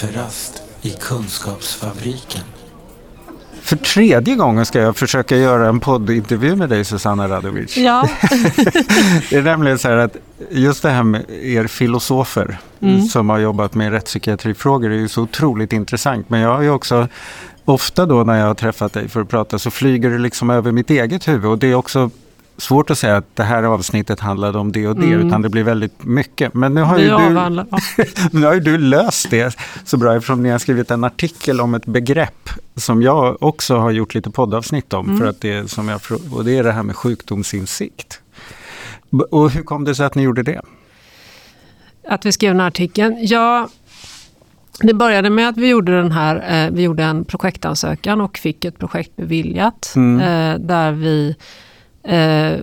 kafferast i Kunskapsfabriken. För tredje gången ska jag försöka göra en poddintervju med dig Susanna Radovic. Ja. det är nämligen så här att just det här med er filosofer mm. som har jobbat med rättspsykiatrifrågor är ju så otroligt intressant. Men jag har ju också ofta då när jag har träffat dig för att prata så flyger det liksom över mitt eget huvud och det är också svårt att säga att det här avsnittet handlade om det och det, mm. utan det blir väldigt mycket. Men nu har, ju du, nu har ju du löst det så bra eftersom ni har skrivit en artikel om ett begrepp som jag också har gjort lite poddavsnitt om, mm. för att det, som jag, och det är det här med sjukdomsinsikt. Och hur kom det sig att ni gjorde det? Att vi skrev den här artikeln? Ja, det började med att vi gjorde, den här, eh, vi gjorde en projektansökan och fick ett projekt beviljat. Mm. Eh, där vi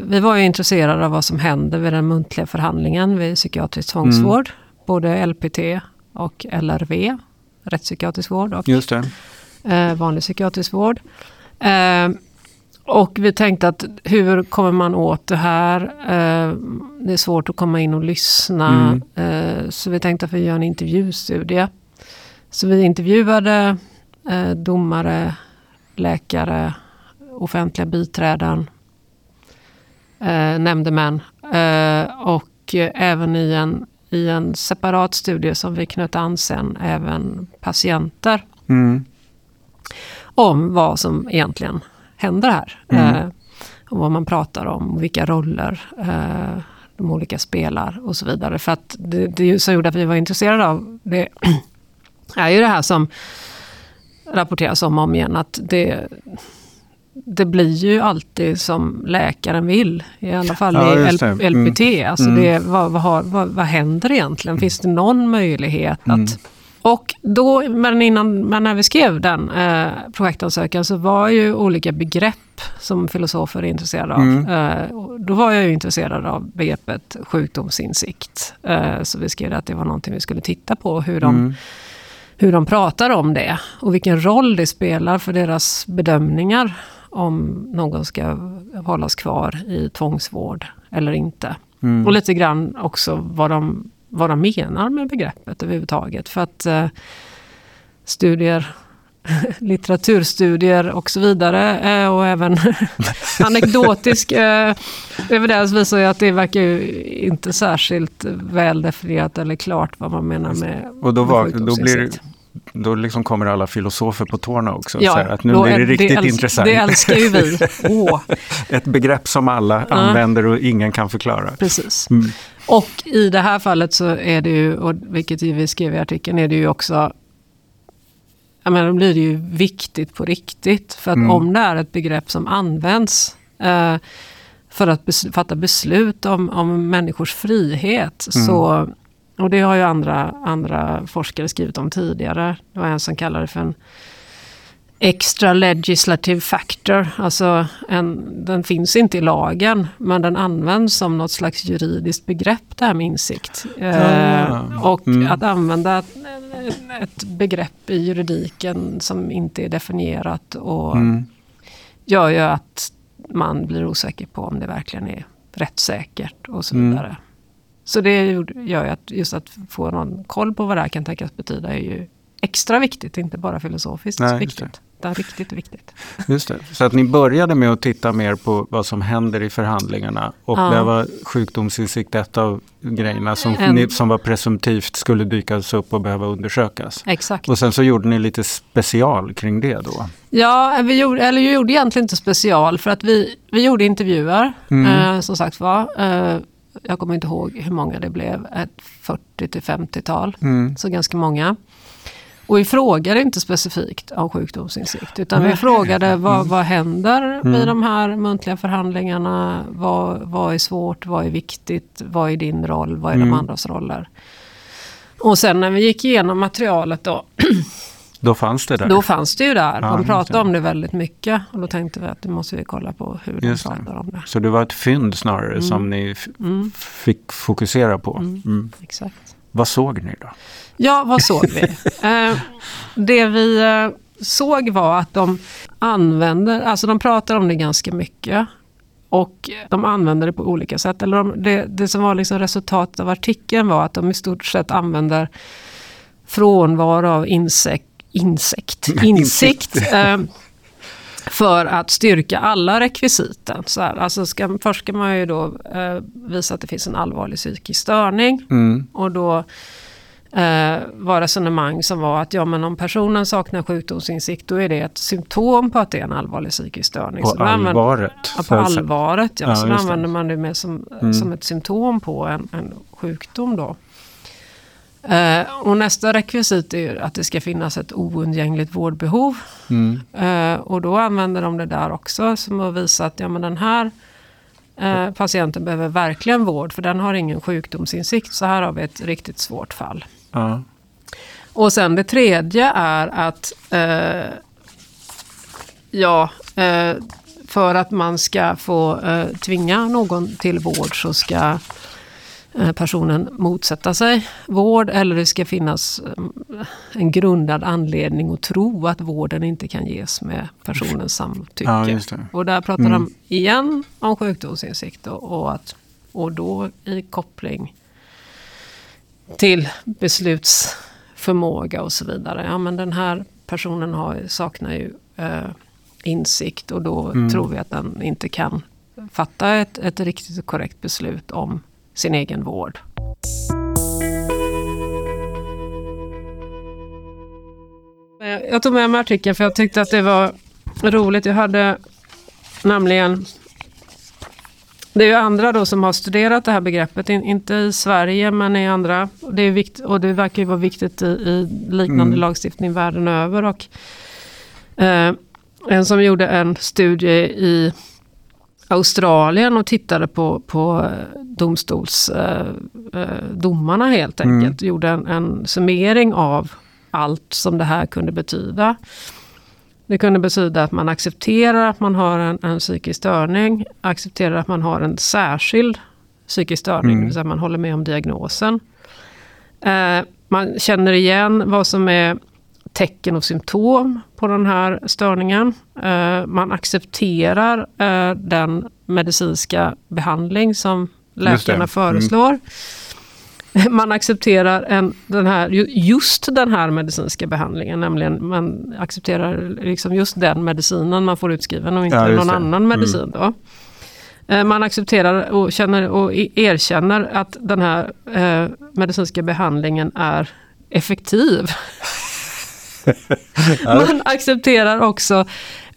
vi var ju intresserade av vad som händer vid den muntliga förhandlingen vid psykiatrisk tvångsvård. Mm. Både LPT och LRV, rättspsykiatrisk vård och Just eh, vanlig psykiatrisk vård. Eh, och vi tänkte att hur kommer man åt det här? Eh, det är svårt att komma in och lyssna. Mm. Eh, så vi tänkte att vi gör en intervjustudie. Så vi intervjuade eh, domare, läkare, offentliga biträden eh, nämndemän. Eh, och även i en, i en separat studie som vi knöt an sen, även patienter. Mm. Om vad som egentligen händer här. Mm. Eh, och vad man pratar om, vilka roller eh, de olika spelar och så vidare. För att det, det som gjorde att vi var intresserade av det är ju det här som rapporteras om och om igen. Att det, det blir ju alltid som läkaren vill. I alla fall ja, i LPT. Mm. Alltså mm. det, vad, vad, vad, vad händer egentligen? Finns det någon möjlighet att... Mm. Och då, men innan, men när vi skrev den eh, projektansökan så var ju olika begrepp som filosofer är intresserade av. Mm. Eh, då var jag ju intresserad av begreppet sjukdomsinsikt. Eh, så vi skrev att det var någonting vi skulle titta på, hur de mm. hur de pratar om det och vilken roll det spelar för deras bedömningar om någon ska hållas kvar i tvångsvård eller inte. Mm. Och lite grann också vad de, vad de menar med begreppet överhuvudtaget. För att eh, studier litteraturstudier och så vidare eh, och även anekdotisk eh, evidens visar ju att det verkar ju inte särskilt väl definierat eller klart vad man menar med Och då, var, då blir då liksom kommer alla filosofer på tårna också. Ja, att nu blir det riktigt det intressant. Det älskar ju vi. Oh. Ett begrepp som alla ja. använder och ingen kan förklara. Precis. Mm. Och i det här fallet så är det ju, och vilket vi skrev i artikeln, är det ju också jag menar, då blir det ju viktigt på riktigt. För att mm. om det är ett begrepp som används eh, för att bes fatta beslut om, om människors frihet mm. så och det har ju andra, andra forskare skrivit om tidigare. Det var en som kallade det för en extra legislative factor. Alltså en, den finns inte i lagen men den används som något slags juridiskt begrepp det här med insikt. Eh, och mm. att använda ett, ett, begrepp i juridiken som inte är definierat och mm. gör ju att man blir osäker på om det verkligen är rättssäkert och så mm. vidare. Mm. Så det gör ju att just att få någon koll på vad det här kan tänkas betyda är ju extra viktigt, inte bara filosofiskt Nej, viktigt. Det. är riktigt viktigt. Just det. Så att ni började med att titta mer på vad som händer i förhandlingarna och ja. det var sjukdomsinsikt ett av grejerna som, en, ni, som var presumtivt skulle dykas upp och behöva undersökas. Exakt. Och sen så gjorde ni lite special kring det då? Ja, vi gjorde, eller vi gjorde egentligen inte special för att vi, vi gjorde intervjuer mm. eh, som sagt var. Eh, jag kommer inte ihåg hur många det blev, ett 40 till 50-tal. Mm. Så ganska många. Och vi frågade inte specifikt om sjukdomsinsikt utan vi frågade vad, mm. vad händer mm. vid de här muntliga förhandlingarna? Vad, vad är svårt? Vad är viktigt? Vad är din roll? Vad är mm. de andras roller? Och sen när vi gick igenom materialet då Då fanns det där? Då fanns det ju där. Ja, de pratade om det väldigt mycket. Och då tänkte vi att det måste vi kolla på hur de pratar om det. Så det var ett fynd snarare mm. som ni mm. fick fokusera på? Mm. mm. Exakt. Vad såg ni då? Ja, vad såg vi? eh, det vi eh, såg var att de använder, alltså de pratar om det ganska mycket. Och de använder det på olika sätt. Eller de, det, det som var liksom resultatet av artikeln var att de i stort sett använder frånvaro av insekt, insekt, insikt. eh, för att styrka alla rekvisiten. Så här, alltså ska, först ska man ju då eh, visa att det finns en allvarlig psykisk störning. Mm. Och då eh, var resonemang som var att ja, men om personen saknar sjukdomsinsikt då är det ett symptom på att det är en allvarlig psykisk störning. På Så allvaret. Ja, så på allvaret, ja. Ja, så använder man det mer som, Mm. som ett symptom på en, en sjukdom. Då. Eh, och nästa rekvisit är ju att det ska finnas ett oundgängligt vårdbehov. Mm. Eh, och då använder de det där också som att visa att ja, men den här eh, patienten behöver verkligen vård för den har ingen sjukdomsinsikt. Så här har vi ett riktigt svårt fall. Ja. Och sen det tredje är att eh, ja, eh, för att man ska få eh, tvinga någon till vård så ska personen motsätta sig vård eller det ska finnas eh, en grundad anledning att tro att vården inte kan ges med personens samtycke. ja. Och där pratar Mm. de igen om sjukdomsinsikt och, och, att, och då i koppling till beslutsförmåga och så vidare. Ja, men den här personen har, saknar ju eh, insikt och då Mm. tror vi att den inte kan fatta ett, ett riktigt och korrekt beslut om sin egen vård. Jag tog med mig artikeln för jag tyckte att det var roligt. Jag hade nämligen det är ju andra då som har studerat det här begreppet, In, inte i Sverige men i andra. Det, är vikt, och det verkar ju vara viktigt i, i liknande Mm. lagstiftning världen över. Och, eh, en som gjorde en studie i Australien och tittade på, på eh, domstolsdomarna eh, eh, domarna helt Mm. enkelt. Gjorde en, en summering av allt som det här kunde betyda. Det kunde betyda att man accepterar att man har en, en psykisk störning, accepterar att man har en särskild psykisk störning, Mm. det vill säga man håller med om diagnosen. Eh, man känner igen vad som är tecken och symptom på den här störningen. Eh, man accepterar eh, den medicinska behandling som läkarna Mm. föreslår. Man accepterar en, den här, ju- just den här medicinska behandlingen, nämligen man accepterar liksom just den medicinen man får utskriven och inte Ja, någon det. annan Mm. medicin. Då. Eh, Man accepterar och, känner och erkänner att den här medicinska behandlingen är effektiv. Man accepterar också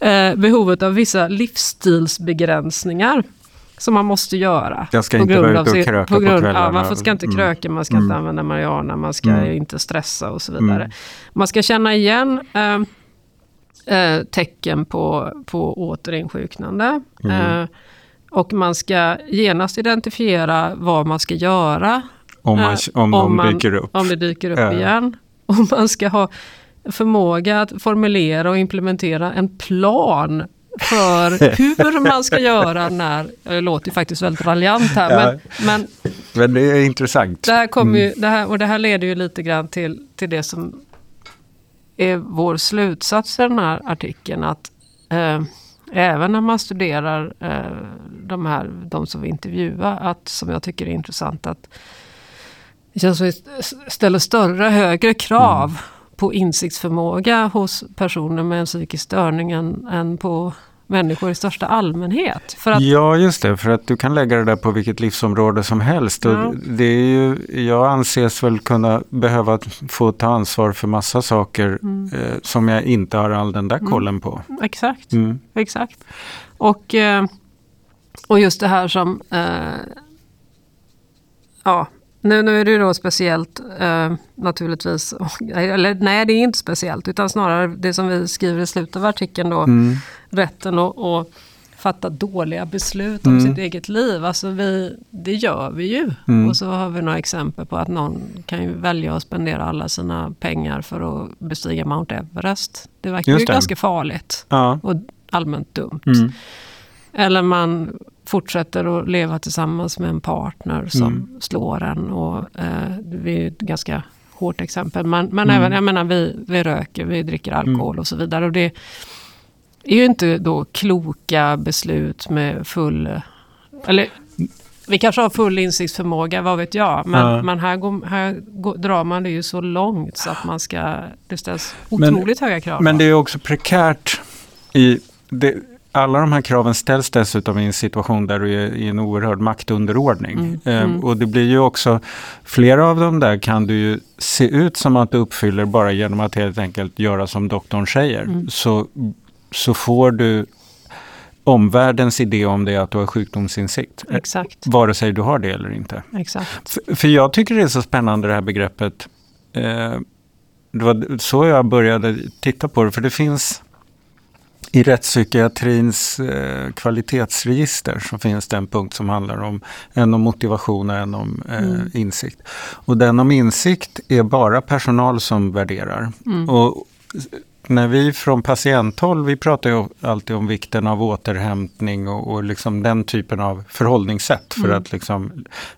eh, behovet av vissa livsstilsbegränsningar som man måste göra. Jag ska på inte grund vara ute och kröka på på grund, kvällarna. ja, Man får- ska inte Mm. kröka, man ska Mm. inte använda marijuana, man ska Mm. inte stressa och så vidare. Mm. Man ska känna igen eh, eh, tecken på, på återinsjuknande. Mm. Eh, och man ska genast identifiera vad man ska göra Om, man, Eh, om, om man- dyker upp. om det dyker upp igen. Och man ska ha förmåga att formulera och implementera en plan för hur man ska göra när, det låter ju faktiskt väldigt raljant här, Ja. men, men Men det är intressant. det här kommer ju, Mm. det här, och det här leder ju lite grann till, till det som är vår slutsats i den här artikeln. Att eh, även när man studerar eh, de här, de som vi intervjuar, att som jag tycker är intressant att det känns som att vi ställer större, högre krav Mm. På insiktsförmåga hos personer med en psykisk störning än, än på människor i största allmänhet. För att, Ja, just det. För att du kan lägga det där på vilket livsområde som helst. Och Ja. det är ju, jag anses väl kunna behöva få ta ansvar för massa saker Mm. eh, som jag inte har all den där kollen på. exakt. Mm. Exakt. Och, eh, och just det här som... Eh, ja, nu, nu är det ju då speciellt eh, naturligtvis. Eller nej, det är inte speciellt. Utan snarare det som vi skriver i slutet av artikeln då. Mm. Rätten att, att fatta dåliga beslut om Mm. sitt eget liv. Alltså vi, det gör vi ju. Mm. Och så har vi några exempel på att någon kan ju välja att spendera alla sina pengar för att bestiga Mount Everest. Det verkar Just ju det. ganska farligt Ja. och allmänt dumt. Mm. Eller man fortsätter att leva tillsammans med en partner som Mm. slår en. Och, eh, det är ett ganska hårt exempel. Men, men Mm. även, jag menar, vi, vi röker, vi dricker alkohol och så vidare. Och det är ju inte då kloka beslut med full... Eller Vi kanske har full insiktsförmåga, vad vet jag. Men, Ja. men här, går, här går, drar man det ju så långt så att man ska... Det ställs otroligt höga krav. Men det är också prekärt i... Det, alla de här kraven ställs dessutom i en situation där du är i en oerhörd maktunderordning. Mm, Eh, mm. Och det blir ju också, flera av dem där kan du ju se ut som att du uppfyller bara genom att helt enkelt göra som doktorn säger. Mm. Så, så får du omvärldens idé om det att du har sjukdomsinsikt. Eh, Exakt, Vare sig du har det eller inte. exakt. För, för jag tycker det är så spännande det här begreppet. Eh, det var så jag började titta på det. För det finns i rättspsykiatrins eh, kvalitetsregister så finns det en punkt som handlar om en om motivation och en om eh, Mm. insikt. Och den om insikt är bara personal som värderar. Mm. Och när vi från patienthåll, vi pratar ju alltid om vikten av återhämtning och, och liksom den typen av förhållningssätt för Mm. att liksom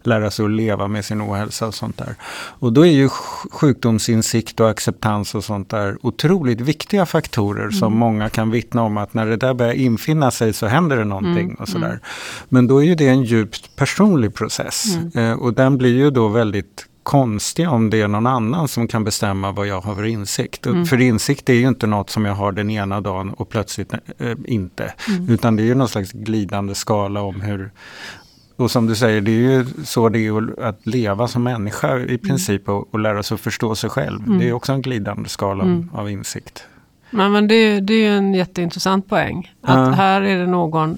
lära sig att leva med sin ohälsa och sånt där. Och då är ju sj- sjukdomsinsikt och acceptans och sånt där otroligt viktiga faktorer som Mm. många kan vittna om att när det där börjar infinna sig så händer det någonting Mm, och sådär. Men då är ju det en djupt personlig process Mm. eh, och den blir ju då väldigt konstig om det är någon annan som kan bestämma vad jag har för insikt. Mm. För insikt är ju inte något som jag har den ena dagen och plötsligt eh, inte. Mm. Utan det är ju någon slags glidande skala om hur och som du säger, det är ju så det är att leva som människa i princip och, och lära sig att förstå sig själv. Mm. Det är också en glidande skala Mm. av insikt. Men, men det, är- det är ju en jätteintressant poäng. Att här är det någon,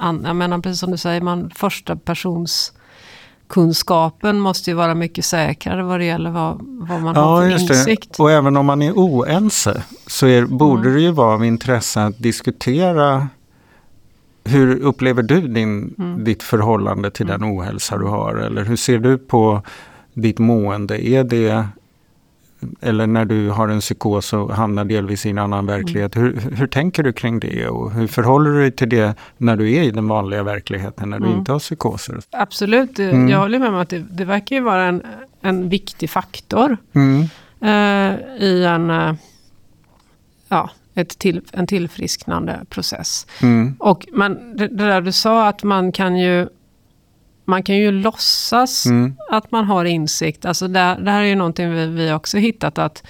an, jag menar precis som du säger, man, första persons kunskapen måste ju vara mycket säkrare vad det gäller vad, vad man har för insikt. Och även om man är oense så är, borde Mm. det ju vara av intresse att diskutera hur upplever du din, Mm. ditt förhållande till den ohälsa du har? Eller hur ser du på ditt mående? Är det, eller när du har en psykos och hamnar delvis i en annan verklighet. Mm. Hur, hur tänker du kring det? Och hur förhåller du dig till det när du är i den vanliga verkligheten, när du Mm. inte har psykoser? Absolut, Mm. jag håller med om att det, det verkar ju vara en, en viktig faktor Mm. eh, i en, eh, ja, ett till, en tillfrisknande process. Mm. Och, men det, det där du sa att man kan ju man kan ju låtsas Mm. att man har insikt. Alltså det, det här är ju någonting vi, vi också hittat att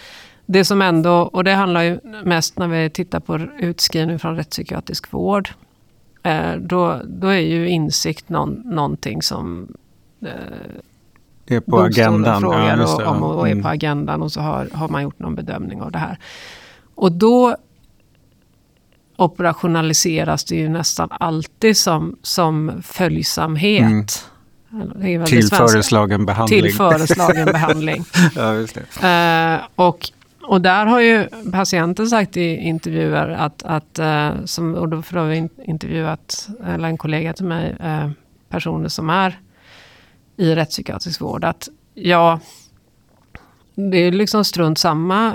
det som ändå, och det handlar ju mest när vi tittar på utskrivning från rättspsykiatrisk vård. Eh, då, då är ju insikt någon, någonting som eh, Är på agendan. frågar det, om och, och är Mm. på agendan och så har, har man gjort någon bedömning av det här. Och då operationaliseras det ju nästan alltid som, som följsamhet. Det Till svenska. föreslagen behandling. Till föreslagen behandling. ja. Eh, och, och där har ju patienten sagt i intervjuer att, att eh, som, och då har vi in- intervjuat, eller en kollega till mig, eh, personer som är i rättspsykiatrisk vård, att ja, det är liksom strunt samma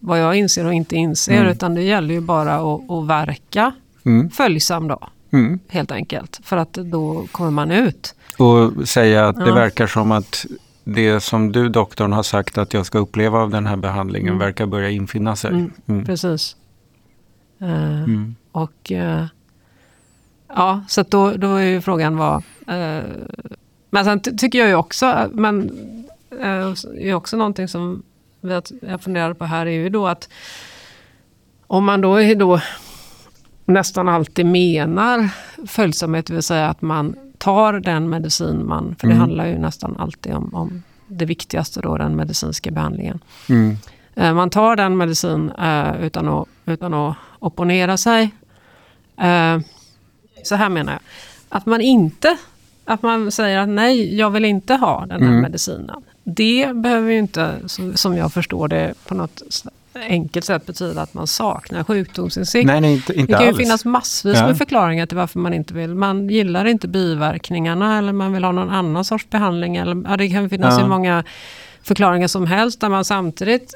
vad jag inser och inte inser, Mm. utan det gäller ju bara att, att verka Mm. följsam då, Mm. helt enkelt. För att då kommer man ut. Och säga att det Ja. verkar som att det som du doktorn har sagt att jag ska uppleva av den här behandlingen Mm. verkar börja infinna sig. Mm. Mm. Precis. Mm. Och eh, ja, så då, då är ju frågan vad... Eh, men sen ty- tycker jag ju också, men är också någonting som jag funderar på här är ju då att om man då, är då nästan alltid menar följsamhet, det vill säga att man tar den medicin man, för det Mm. handlar ju nästan alltid om, om det viktigaste då, den medicinska behandlingen. Mm. Eh, Man tar den medicin eh, utan, att, utan att opponera sig. Eh, så här menar jag. Att man inte, att man säger att nej, jag vill inte ha den här Mm. medicinen. Det behöver ju inte, som, jag förstår det, på något enkelt sätt betyda att man saknar sjukdomsinsikt. Nej, nej, inte, inte det kan ju alls. finnas massvis Ja. med förklaringar till varför man inte vill. Man gillar inte biverkningarna eller man vill ha någon annan sorts behandling. Eller, ja, det kan finnas Ja. hur många förklaringar som helst där man samtidigt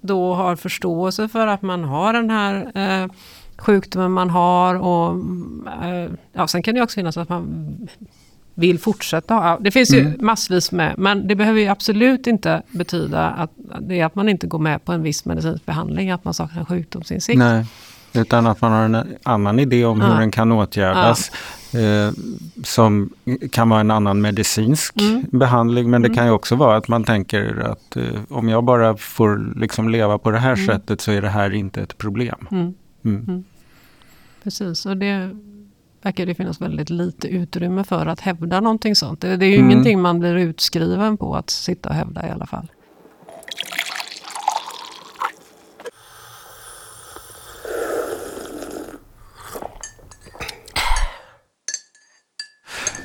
då har förståelse för att man har den här eh, sjukdomen man har. Och, eh, ja, sen kan det också finnas att man vill fortsätta. Ja, Det finns ju Mm. massvis med, men det behöver ju absolut inte betyda att det är att man inte går med på en viss medicinsk behandling, att man saknar sjukdomsinsikt. Nej. utan att man har en annan idé om Ja. hur den kan åtgärdas. Eh, som kan vara en annan medicinsk Mm. behandling men det Mm. kan ju också vara att man tänker att eh, om jag bara får liksom leva på det här Mm. sättet så är det här inte ett problem. Mm. Mm. Precis, och det verkar det finnas väldigt lite utrymme för att hävda någonting sånt. Det, det är ju Mm. ingenting man blir utskriven på att sitta och hävda i alla fall.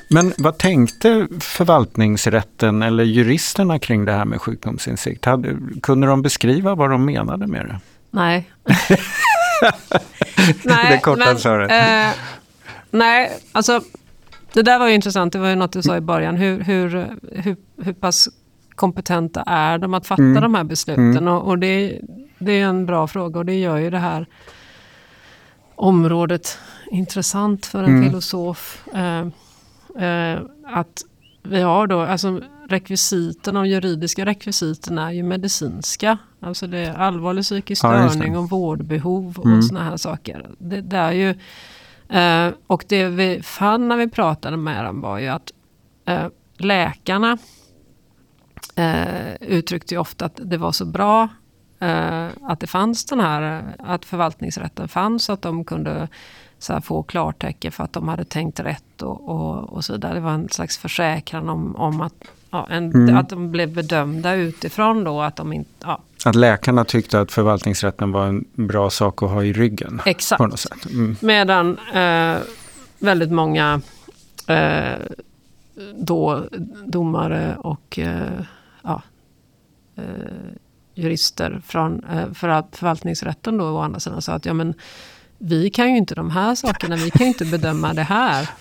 Men vad tänkte förvaltningsrätten eller juristerna kring det här med sjukdomsinsikt? Hade, kunde de beskriva vad de menade med det? Nej. Det korta svaret. Eh, nej, alltså det där var ju intressant. Det var ju något du sa i början. Hur, hur, hur, hur pass kompetenta är de att fatta Mm. de här besluten? Mm. Och, och det, det är en bra fråga och det gör ju det här området intressant för en Mm. filosof. Eh, eh, att vi har då, alltså rekvisiten, de juridiska rekvisiten är ju medicinska. Alltså det är allvarlig psykisk Ja, störning och vårdbehov och Mm. såna här saker. Det, det är ju, eh, och det vi fann när vi pratade med dem var ju att eh, läkarna eh, uttryckte ju ofta att det var så bra eh, att det fanns den här, att förvaltningsrätten fanns så att de kunde här, få klartecken för att de hade tänkt rätt och, och, och så vidare. Det var en slags försäkran om, om att, ja, en, Mm. att de blev bedömda utifrån då. Att de inte, ja, Att läkarna tyckte att förvaltningsrätten var en bra sak att ha i ryggen. exakt. På något sätt. Mm. Medan eh, väldigt många eh, då, domare och eh, ja, eh, jurister från eh, för, förvaltningsrätten då å andra sidan sa att ja, men, vi kan ju inte de här sakerna, vi kan ju inte bedöma det här.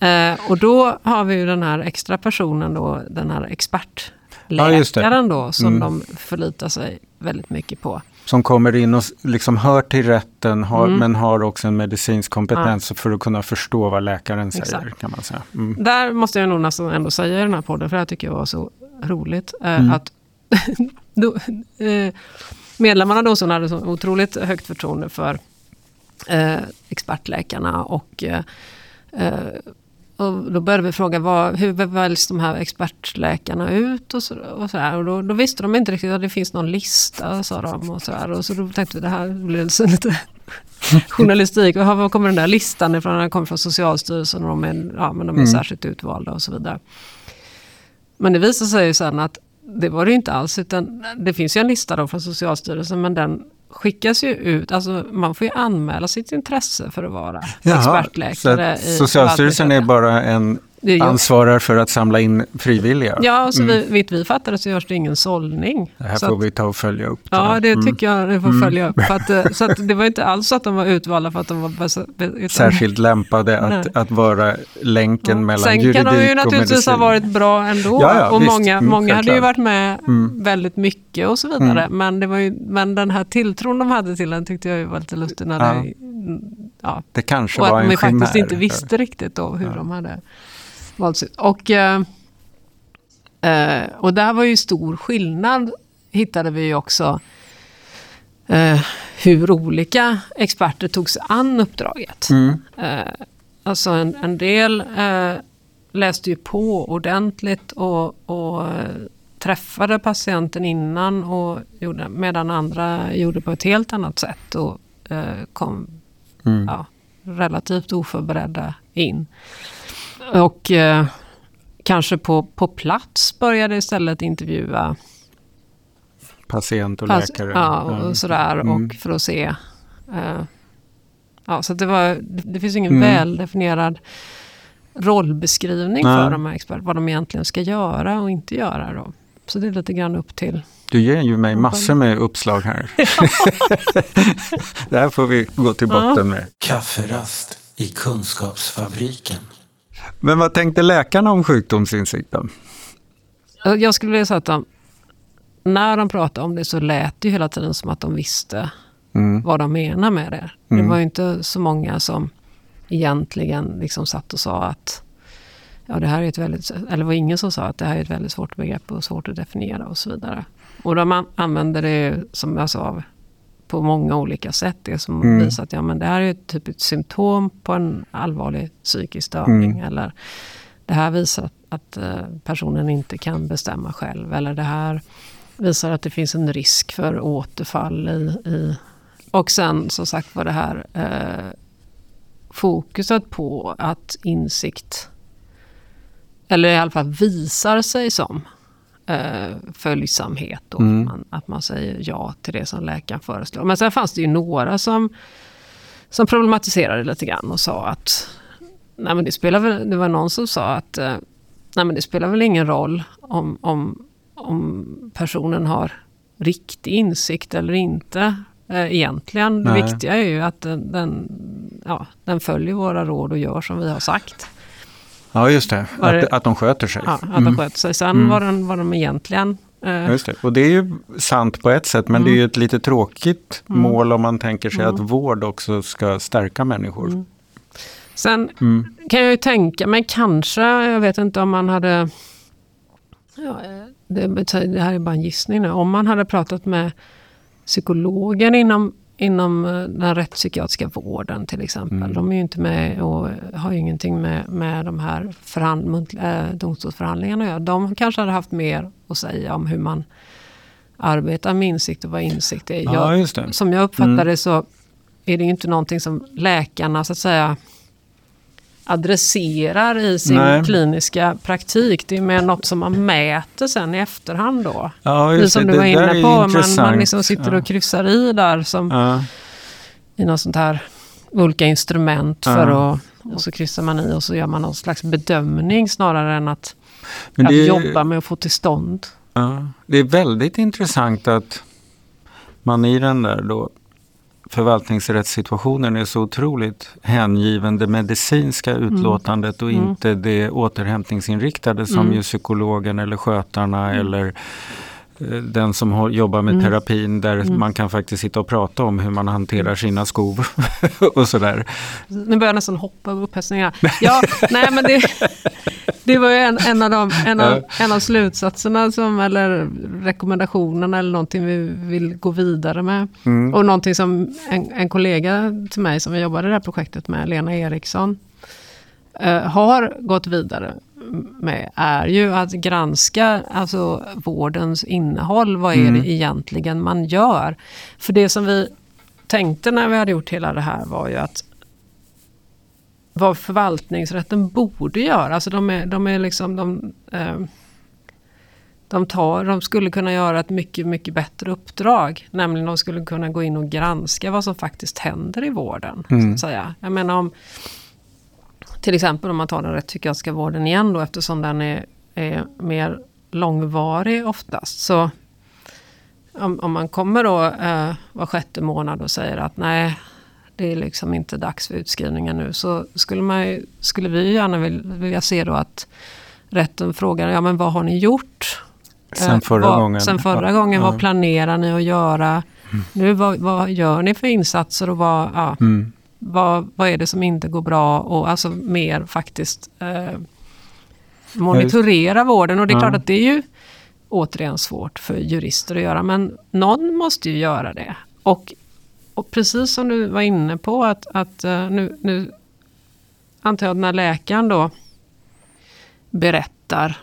Eh, och då har vi ju den här extra personen då, den här Ja, det. expertläkaren då, som Mm. de förlitar sig väldigt mycket på. Som kommer in och liksom hör till rätten har, Mm. men har också en medicinsk kompetens för att kunna förstå vad läkaren säger. Exakt. kan man säga. Mm. Där måste jag nog nästan ändå säga i den här podden, för det här tycker jag var så roligt. Eh, Mm. att då, eh, medlemmarna då som hade så otroligt högt förtroende för eh, expertläkarna och, eh, eh, och då började vi fråga vad, hur väljs de här expertläkarna ut och så, och så här. Och då, då visste de inte riktigt att det finns någon lista sa de och så här. Och så då tänkte vi det här blir så lite journalistik. Och var kommer den där listan ifrån? Den kommer från Socialstyrelsen och de är, ja, men de är Mm. särskilt utvalda och så vidare. Men det visade sig ju sen att det var det inte alls. Utan det finns ju en lista då från Socialstyrelsen men den skickas ju ut. Alltså man får ju anmäla sitt intresse för att vara så expertläkare. i Socialstyrelsen är bara en ansvarar för att samla in frivilliga. Ja, och så Mm. vi, vitt vi fattade så görs det ingen sållning. Det här så får att, vi ta och följa upp. Ja, det Mm. tycker jag det får Mm. följa upp. Att, eh, så att det var inte alls så att de var utvalda för att de var... Utan, Särskilt lämpade att, att vara länken Ja. mellan Sen juridik kan de ju och naturligtvis medicin. ha varit bra ändå. Ja, ja, och visst. många, Mm, många hade ju varit med Mm. väldigt mycket och så vidare. Men, det var ju, men den här tilltron de hade till den tyckte jag var lite lustig. När det, ja, Det kanske och var att de faktiskt inte visste riktigt då hur de hade valts ut. Och, eh, eh, och där var ju stor skillnad, hittade vi ju också, eh, hur olika experter tog sig an uppdraget. Mm. Eh, alltså en, en del eh, läste ju på ordentligt och, och eh, träffade patienten innan och gjorde, medan andra gjorde på ett helt annat sätt och kom Mm. ja, relativt oförberedda in. Och eh, kanske på, på plats började istället intervjua Patient och pass- läkare. Ja, och sådär. Mm. Och för att se. eh, ja, så att det, var, det, finns ingen Mm. väldefinierad rollbeskrivning Nej. för de här experterna. Vad de egentligen ska göra och inte göra. Då. Så det är lite grann upp till. Du ger ju mig massor med uppslag här. det här får vi gå till Ja. botten med. Kafferast i Kunskapsfabriken. Men vad tänkte läkarna om sjukdomsinsikten? Jag skulle vilja säga att de, när de pratade om det så lät det hela tiden som att de visste Mm. vad de menar med det. Mm. Det var ju inte så många som egentligen liksom satt och sa att ja, det här är ett väldigt, eller var ingen som sa att det här är ett väldigt svårt begrepp och svårt att definiera och så vidare. Och de an- använder det som jag sa, av på många olika sätt. Det som Mm. visar att ja, men det här är typ ett symptom på en allvarlig psykisk störning. Mm. Eller det här visar att, att eh, personen inte kan bestämma själv. Eller det här visar att det finns en risk för återfall i... i och sen som sagt var det här eh, fokuset på att insikt, eller i alla fall visar sig som eh, följsamhet. Då, Mm. att, man, att man säger ja till det som läkaren föreslår. Men sen fanns det ju några som, som problematiserade lite grann och sa att nej men det, spelar väl, det var någon som sa att eh, nej men det spelar väl ingen roll om, om, om personen har riktig insikt eller inte. Eh, egentligen, det Nej. viktiga är ju att den, den, ja, den följer våra råd och gör som vi har sagt. Ja, just det. Var det- Att, att de sköter sig. Ja, att de Mm. sköter sig. Sen Mm. vad, den, vad de egentligen... Eh, Just det. Och det är ju sant på ett sätt, men det är ju ett lite tråkigt Mm. mål om man tänker sig Mm. att vård också ska stärka människor. Mm. Sen Mm. kan jag ju tänka mig kanske, jag vet inte om man hade... Ja, eh, det, det här är bara en gissning nu. Om man hade pratat med psykologer inom, inom eh, den rättspsykiatriska vården till exempel. Mm. De är ju inte med och har ju ingenting med, med de här förhand, muntliga, äh, domstolsförhandlingarna att göra. De kanske hade haft mer att säga om hur man arbetar med insikt och vad insikt är. Ja, Jag, det. som jag uppfattar Mm. det så är det ju inte någonting som läkarna så att säga adresserar i sin Nej. kliniska praktik. Det är mer något som man mäter sen i efterhand då. Ja, just som det. du var Det inne på, man, man liksom sitter och kryssar i där som Ja. i något sånt här olika instrument Ja. för att och så kryssar man i och så gör man någon slags bedömning snarare än att, att det, är- jobba med att få till stånd. ja, det är väldigt intressant att man i den där då förvaltningsrättssituationen är så otroligt hängiven det medicinska utlåtandet och Mm. inte det återhämtningsinriktade som Mm. ju psykologen eller skötarna eller eh, den som har, jobbar med Mm. terapin där Mm. man kan faktiskt sitta och prata om hur man hanterar sina skov och sådär. Nu börjar jag nästan hoppa över upphetsningar. Ja, nej men det, det var ju en, en, av de, en, av, en av slutsatserna som, eller rekommendationerna eller någonting vi vill gå vidare med. Mm. Och någonting som en, en kollega till mig som vi jobbade i det här projektet med, Lena Eriksson, eh, har gått vidare med är ju att granska alltså, vårdens innehåll. Vad är Mm. det egentligen man gör? För det som vi tänkte när vi hade gjort hela det här var ju att vad förvaltningsrätten borde göra. Alltså de är, de är liksom, de, eh, de, tar, de skulle kunna göra ett mycket, mycket bättre uppdrag. Nämligen de skulle kunna gå in och granska vad som faktiskt händer i vården. Så Mm. att säga. Jag menar om, till exempel om man tar den rättspsykiatriska vården igen då eftersom den är, är mer långvarig oftast. Så om, om man kommer då eh, var sjätte månad och säger att nej, det är liksom inte dags för utskrivningen nu. Så skulle, man, ju- skulle vi gärna vilja, vilja se då att rätten frågar, ja men vad har ni gjort? Sen Eh, förra vad, gången. Sen förra gången, ja. vad planerar ni att göra? Nu, vad, vad gör ni för insatser och vad, ja, Mm. Vad, vad är det som inte går bra? Och alltså mer faktiskt eh, monitorera vården. Och det är klart att det är ju återigen svårt för jurister att göra. Men någon måste ju göra det. Och, och precis som du var inne på att, att eh, nu, nu antar jag att när läkaren då berättar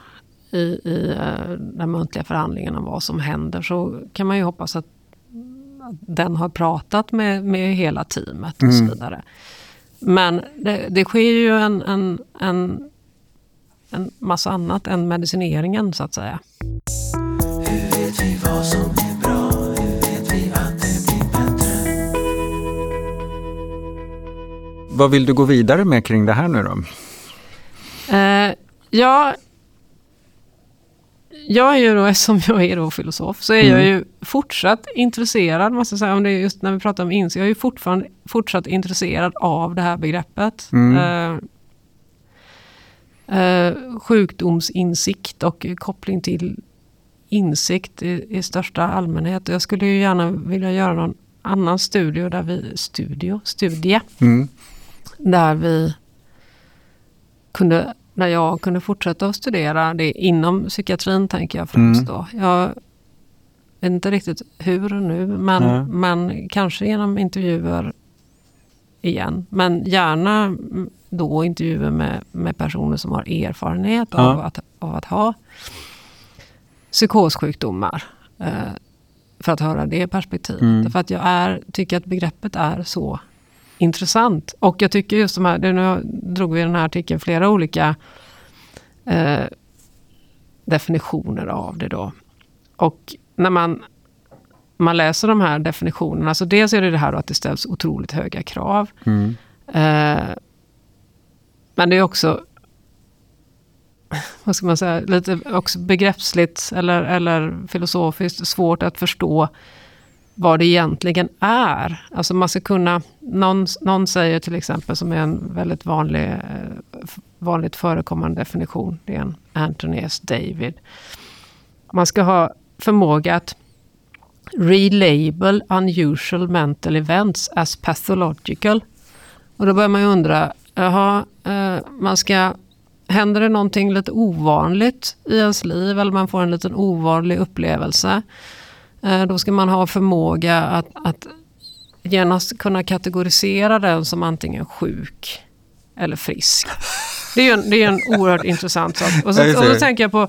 i, i eh, den muntliga förhandlingen om vad som händer så kan man ju hoppas att den har pratat med, med hela teamet och Mm. så vidare. Men det, det sker ju en, en, en, en massa annat än medicineringen så att säga. Hur vet vi vad som är bra? Hur vet vi att det blir bättre? Vad vill du gå vidare med kring det här nu då? Eh, ja, jag är ju då, eftersom jag är då filosof, så är jag Mm. ju fortsatt intresserad, måste jag säga, om det är just när vi pratar om insikt, jag är ju fortfarande fortsatt intresserad av det här begreppet. Mm. Eh, eh, sjukdomsinsikt och koppling till insikt i, i största allmänhet. Jag skulle ju gärna vilja göra någon annan studio där vi, studio, studie, Mm. där vi kunde, där jag kunde fortsätta att studera det inom psykiatrin tänker jag främst Mm. då. Jag vet inte riktigt hur nu, men, Nej. men kanske genom intervjuer igen. Men gärna mm, då intervjuer med, med personer som har erfarenhet Ja. av, att, av att ha psykossjukdomar. Eh, för att höra det perspektivet. Mm. För att jag är, tycker att begreppet är så intressant. Och jag tycker just de här, nu drog vi i den här artikeln flera olika eh, definitioner av det då. Och när man, man läser de här definitionerna, så dels är det det här att det ställs otroligt höga krav. Mm. Eh, men det är också, vad ska man säga, lite också begreppsligt eller, eller filosofiskt svårt att förstå vad det egentligen är. Alltså man ska kunna, någon, någon säger till exempel, som är en väldigt vanlig, eh, vanligt förekommande definition, det är en Anthony S. David. Man ska ha förmåga att relabel unusual mental events as pathological. Och då börjar man ju undra, jaha, eh, man ska, händer det någonting lite ovanligt i ens liv eller man får en liten ovanlig upplevelse. Eh, då ska man ha förmåga att, att genast kunna kategorisera den som antingen sjuk eller frisk. Det är ju en, det är en oerhört intressant sak. Och, så, och då tänker jag på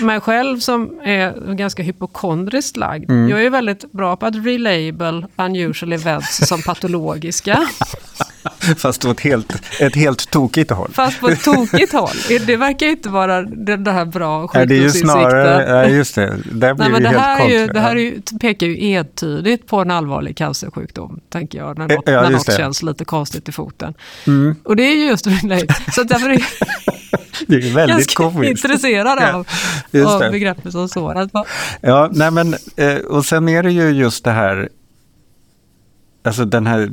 mig själv som är ganska hypokondriskt lagd. Mm. Jag är väldigt bra på att relabel unusual events som patologiska. Fast åt helt, ett helt tokigt håll. Fast på ett tokigt håll. Det verkar ju inte vara det här bra Nej, det är ju snarare, sjukdomsinsikten. ja, just det, där blir Nej, men det, helt här är ju, det här är ju, pekar ju entydigt på en allvarlig cancersjukdom, tänker jag, när Eh, något, ja, när något känns lite konstigt i foten. Mm, Och det är ju just relate. Så därför är det är väldigt ganska komiskt. intresserad Ja, av, just av begreppet som sådant. Ja, nej men, eh, och sen är det ju just det här, alltså den här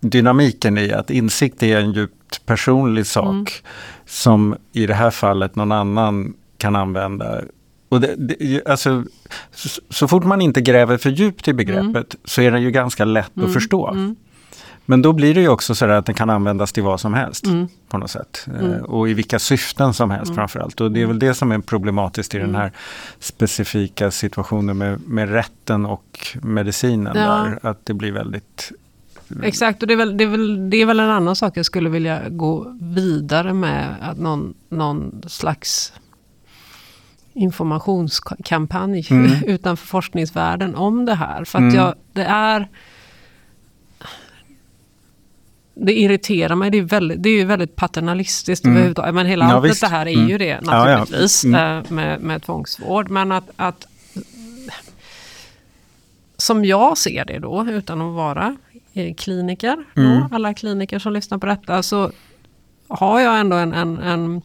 dynamiken i att insikt är en djupt personlig sak Mm. som i det här fallet någon annan kan använda. Och det, det, alltså, så, så fort man inte gräver för djupt i begreppet så är det ju ganska lätt att förstå. mm. Men då blir det ju också så att den kan användas till vad som helst Mm. på något sätt. Eh, Och i vilka syften som helst framförallt. Och det är väl det som är problematiskt i den här specifika situationen med, med rätten och medicinen. Ja. Där, att det blir väldigt... Exakt, och det är, väl, det, är väl, det är väl en annan sak jag skulle vilja gå vidare med. Att någon, någon slags informationskampanj Mm. utanför forskningsvärlden om det här. För att Mm. jag, det är... Det irriterar mig, det är, väldigt, det är ju väldigt paternalistiskt Mm. Men hela Ja, allt visst. det här är Mm. ju det Ja, ja. naturligtvis Mm. eh, med, med tvångsvård. Men att, att som jag ser det då, utan att vara kliniker, Mm. alla kliniker som lyssnar på detta, så har jag ändå en, en, en,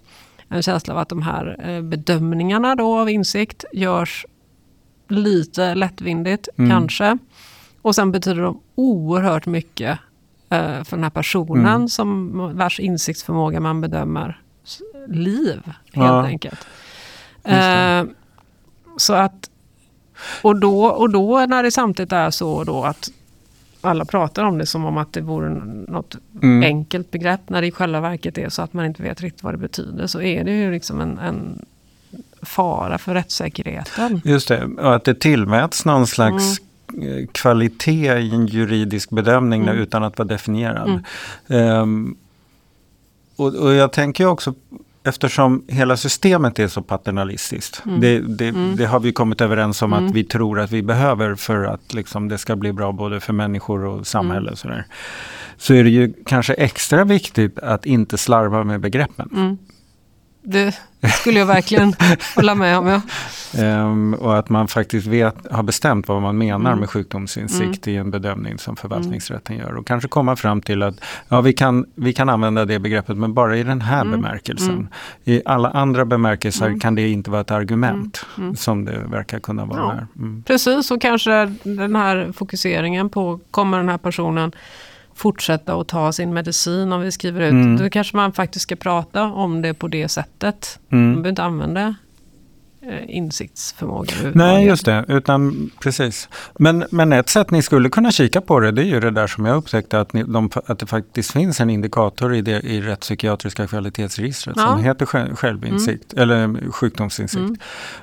en känsla av att de här eh, bedömningarna då av insikt görs lite lättvindigt Mm. kanske. Och sen betyder de oerhört mycket eh, för den här personen Mm. som vars insiktsförmåga man bedömer liv helt Ja. enkelt. Eh, så att och då, och då när det samtidigt är så då att alla pratar om det som om att det vore något Mm. enkelt begrepp när det i själva verket är så att man inte vet riktigt vad det betyder så är det ju liksom en, en fara för rättssäkerheten. Just det, och att det tillmäts någon slags Mm. eh, kvalitet i en juridisk bedömning Mm. utan att vara definierad. Mm. Ehm, och, och jag tänker också, eftersom hela systemet är så paternalistiskt, Mm. det, det, Mm. det har vi kommit överens om Mm. att vi tror att vi behöver för att liksom, det ska bli bra både för människor och samhälle. Och sådär. Så är det ju kanske extra viktigt att inte slarva med begreppen. Mm. Det skulle jag verkligen hålla med om. Ja. Ehm, och att man faktiskt vet, har bestämt vad man menar Mm. med sjukdomsinsikt i en bedömning som förvaltningsrätten gör. Och kanske komma fram till att ja, vi, kan, vi kan använda det begreppet men bara i den här Mm. bemärkelsen. Mm. I alla andra bemärkelser Mm. kan det inte vara ett argument Mm. Mm. som det verkar kunna vara Ja. här. Mm. Precis, och kanske den här fokuseringen på, kommer den här personen fortsätta att ta sin medicin om vi skriver ut, Mm. då kanske man faktiskt ska prata om det på det sättet. Man Mm. behöver inte använda insiktsförmåga. Nej, just det. Utan, precis. Men, men ett sätt ni skulle kunna kika på det, det är ju det där som jag upptäckte att, ni, de, att det faktiskt finns en indikator i, det, i rättspsykiatriska kvalitetsregistret Ja. som heter själv, självinsikt, eller sjukdomsinsikt. Mm.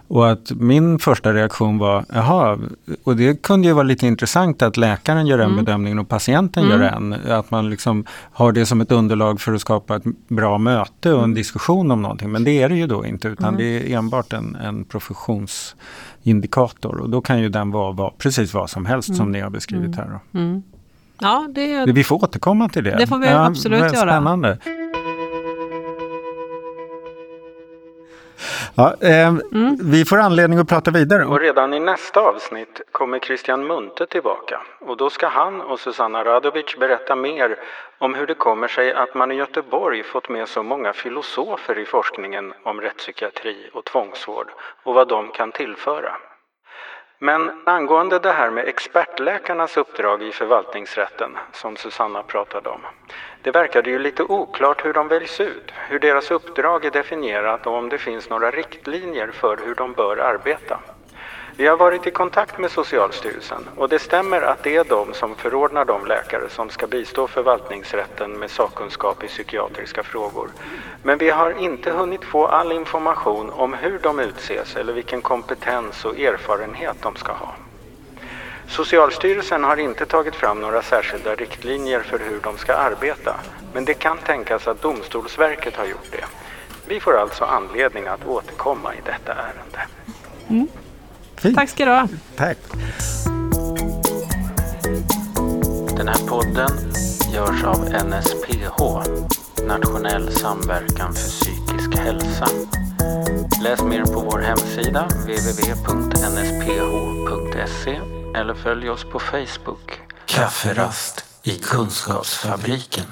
Och att min första reaktion var, jaha, och det kunde ju vara lite intressant att läkaren gör en Mm. bedömning och patienten Mm. gör en. Att man liksom har det som ett underlag för att skapa ett bra möte och en Mm. diskussion om någonting. Men det är det ju då inte, utan Mm. det är enbart en, en professionsindikator. Och då kan ju den vara, vara precis vad som helst som ni har beskrivit här. Då. Mm. Ja, det är... Vi får återkomma till det. Det får vi absolut vad göra. Spännande. Ja, eh, Mm. Vi får anledning att prata vidare. Och redan i nästa avsnitt kommer Christian Munthe tillbaka. Och då ska han och Susanna Radovic berätta mer om hur det kommer sig att man i Göteborg fått med så många filosofer i forskningen om rättspsykiatri och tvångsvård och vad de kan tillföra. Men angående det här med expertläkarnas uppdrag i förvaltningsrätten, som Susanna pratade om. Det verkade ju lite oklart hur de väljs ut, hur deras uppdrag är definierat och om det finns några riktlinjer för hur de bör arbeta. Vi har varit i kontakt med Socialstyrelsen och det stämmer att det är de som förordnar de läkare som ska bistå förvaltningsrätten med sakkunskap i psykiatriska frågor. Men vi har inte hunnit få all information om hur de utses eller vilken kompetens och erfarenhet de ska ha. Socialstyrelsen har inte tagit fram några särskilda riktlinjer för hur de ska arbeta, men det kan tänkas att Domstolsverket har gjort det. Vi får alltså anledning att återkomma i detta ärende. Mm. Fint. Tack ska du ha. Tack. Den här podden görs av NSPH, Nationell samverkan för psykisk hälsa. Läs mer på vår hemsida www.nsph.se eller följ oss på Facebook. Kafferast i Kunskapsfabriken.